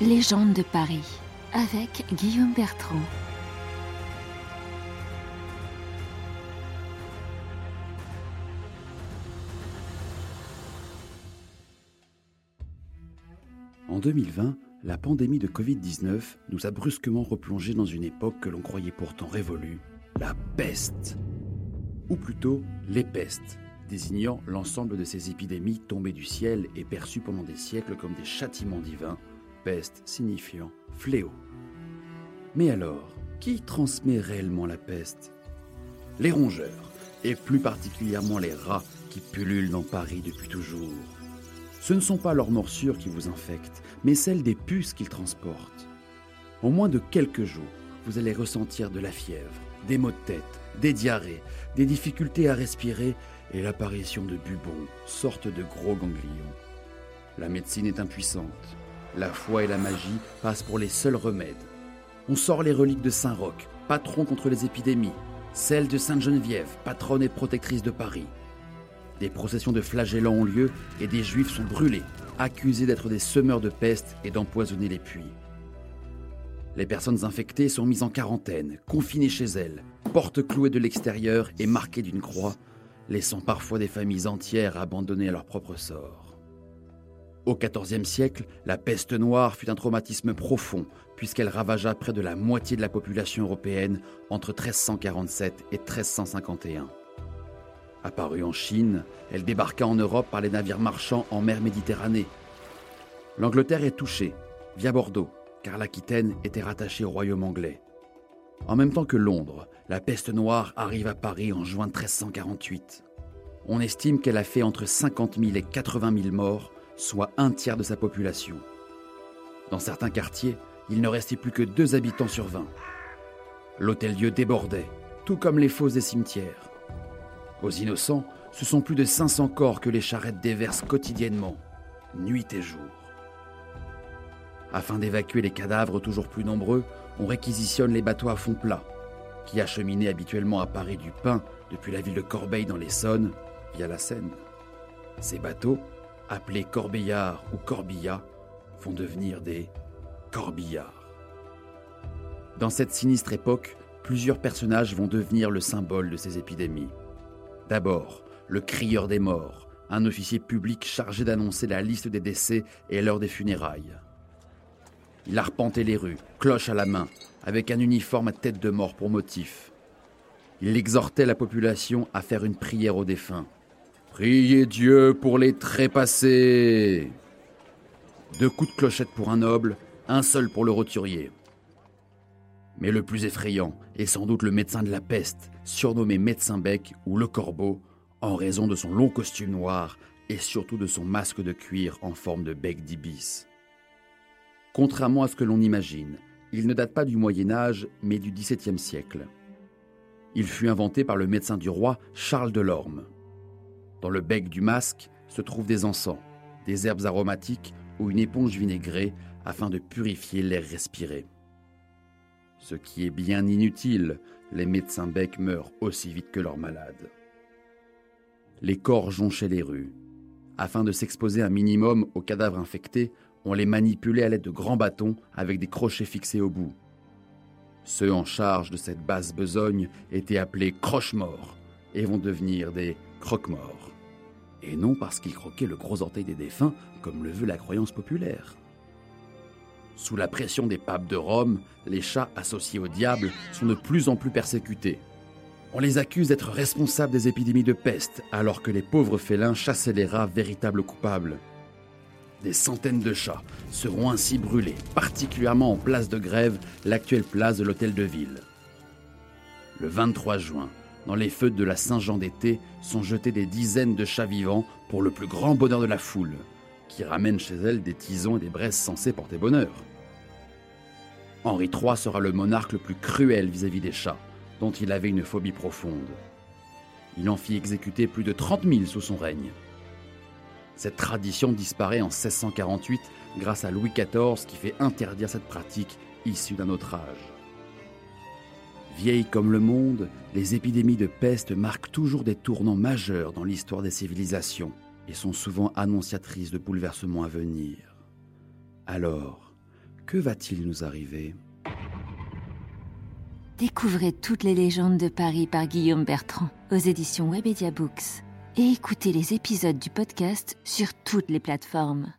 Légende de Paris avec Guillaume Bertrand. En 2020, la pandémie de Covid-19 nous a brusquement replongé dans une époque que l'on croyait pourtant révolue, la peste. Ou plutôt les pestes, désignant l'ensemble de ces épidémies tombées du ciel et perçues pendant des siècles comme des châtiments divins, peste signifiant fléau. Mais alors, qui transmet réellement la peste? Les rongeurs, et plus particulièrement les rats qui pullulent dans Paris depuis toujours. Ce ne sont pas leurs morsures qui vous infectent, mais celles des puces qu'ils transportent. En moins de quelques jours, vous allez ressentir de la fièvre, des maux de tête, des diarrhées, des difficultés à respirer et l'apparition de bubons, sorte de gros ganglions. La médecine est impuissante. La foi et la magie passent pour les seuls remèdes. On sort les reliques de Saint-Roch, patron contre les épidémies, celles de Sainte-Geneviève, patronne et protectrice de Paris. Des processions de flagellants ont lieu et des juifs sont brûlés, accusés d'être des semeurs de peste et d'empoisonner les puits. Les personnes infectées sont mises en quarantaine, confinées chez elles, portes clouées de l'extérieur et marquées d'une croix, laissant parfois des familles entières abandonnées à leur propre sort. Au XIVe siècle, la peste noire fut un traumatisme profond, puisqu'elle ravagea près de la moitié de la population européenne entre 1347 et 1351. Apparue en Chine, elle débarqua en Europe par les navires marchands en mer Méditerranée. L'Angleterre est touchée, via Bordeaux, car l'Aquitaine était rattachée au royaume anglais. En même temps que Londres, la peste noire arrive à Paris en juin 1348. On estime qu'elle a fait entre 50 000 et 80 000 morts, soit un tiers de sa population. Dans certains quartiers, il ne restait plus que deux habitants sur 20. L'hôtel-dieu débordait, tout comme les fosses des cimetières. Aux innocents, ce sont plus de 500 corps que les charrettes déversent quotidiennement, nuit et jour. Afin d'évacuer les cadavres toujours plus nombreux, on réquisitionne les bateaux à fond plat, qui acheminaient habituellement à Paris du pain depuis la ville de Corbeil dans l'Essonne, via la Seine. Ces bateaux, appelés corbeillards ou corbillas, vont devenir des corbillards. Dans cette sinistre époque, plusieurs personnages vont devenir le symbole de ces épidémies. D'abord, le crieur des morts, un officier public chargé d'annoncer la liste des décès et l'heure des funérailles. Il arpentait les rues, cloche à la main, avec un uniforme à tête de mort pour motif. Il exhortait la population à faire une prière aux défunts. Priez Dieu pour les trépassés Deux coups de clochette pour un noble, un seul pour le roturier. Mais le plus effrayant est sans doute le médecin de la peste, surnommé médecin bec ou le corbeau, en raison de son long costume noir et surtout de son masque de cuir en forme de bec d'ibis. Contrairement à ce que l'on imagine, il ne date pas du Moyen Âge, mais du XVIIe siècle. Il fut inventé par le médecin du roi Charles de Lorme. Dans le bec du masque se trouvent des encens, des herbes aromatiques ou une éponge vinaigrée afin de purifier l'air respiré ce qui est bien inutile, les médecins becs meurent aussi vite que leurs malades. Les corps jonchaient les rues. Afin de s'exposer un minimum aux cadavres infectés, on les manipulait à l'aide de grands bâtons avec des crochets fixés au bout. Ceux en charge de cette basse besogne étaient appelés croche-morts et vont devenir des croque-morts. Et non parce qu'ils croquaient le gros orteil des défunts, comme le veut la croyance populaire. Sous la pression des papes de Rome, les chats associés au diable sont de plus en plus persécutés. On les accuse d'être responsables des épidémies de peste, alors que les pauvres félins chassaient les rats véritables coupables. Des centaines de chats seront ainsi brûlés, particulièrement en place de grève, l'actuelle place de l'hôtel de ville. Le 23 juin, dans les feux de la Saint-Jean d'été, sont jetés des dizaines de chats vivants pour le plus grand bonheur de la foule, qui ramène chez elle des tisons et des braises censées porter bonheur. Henri III sera le monarque le plus cruel vis-à-vis des chats, dont il avait une phobie profonde. Il en fit exécuter plus de 30 000 sous son règne. Cette tradition disparaît en 1648 grâce à Louis XIV qui fait interdire cette pratique issue d'un autre âge. Vieilles comme le monde, les épidémies de peste marquent toujours des tournants majeurs dans l'histoire des civilisations et sont souvent annonciatrices de bouleversements à venir. Alors, Que va-t-il nous arriver? Découvrez toutes les légendes de Paris par Guillaume Bertrand aux éditions Webedia Books et écoutez les épisodes du podcast sur toutes les plateformes.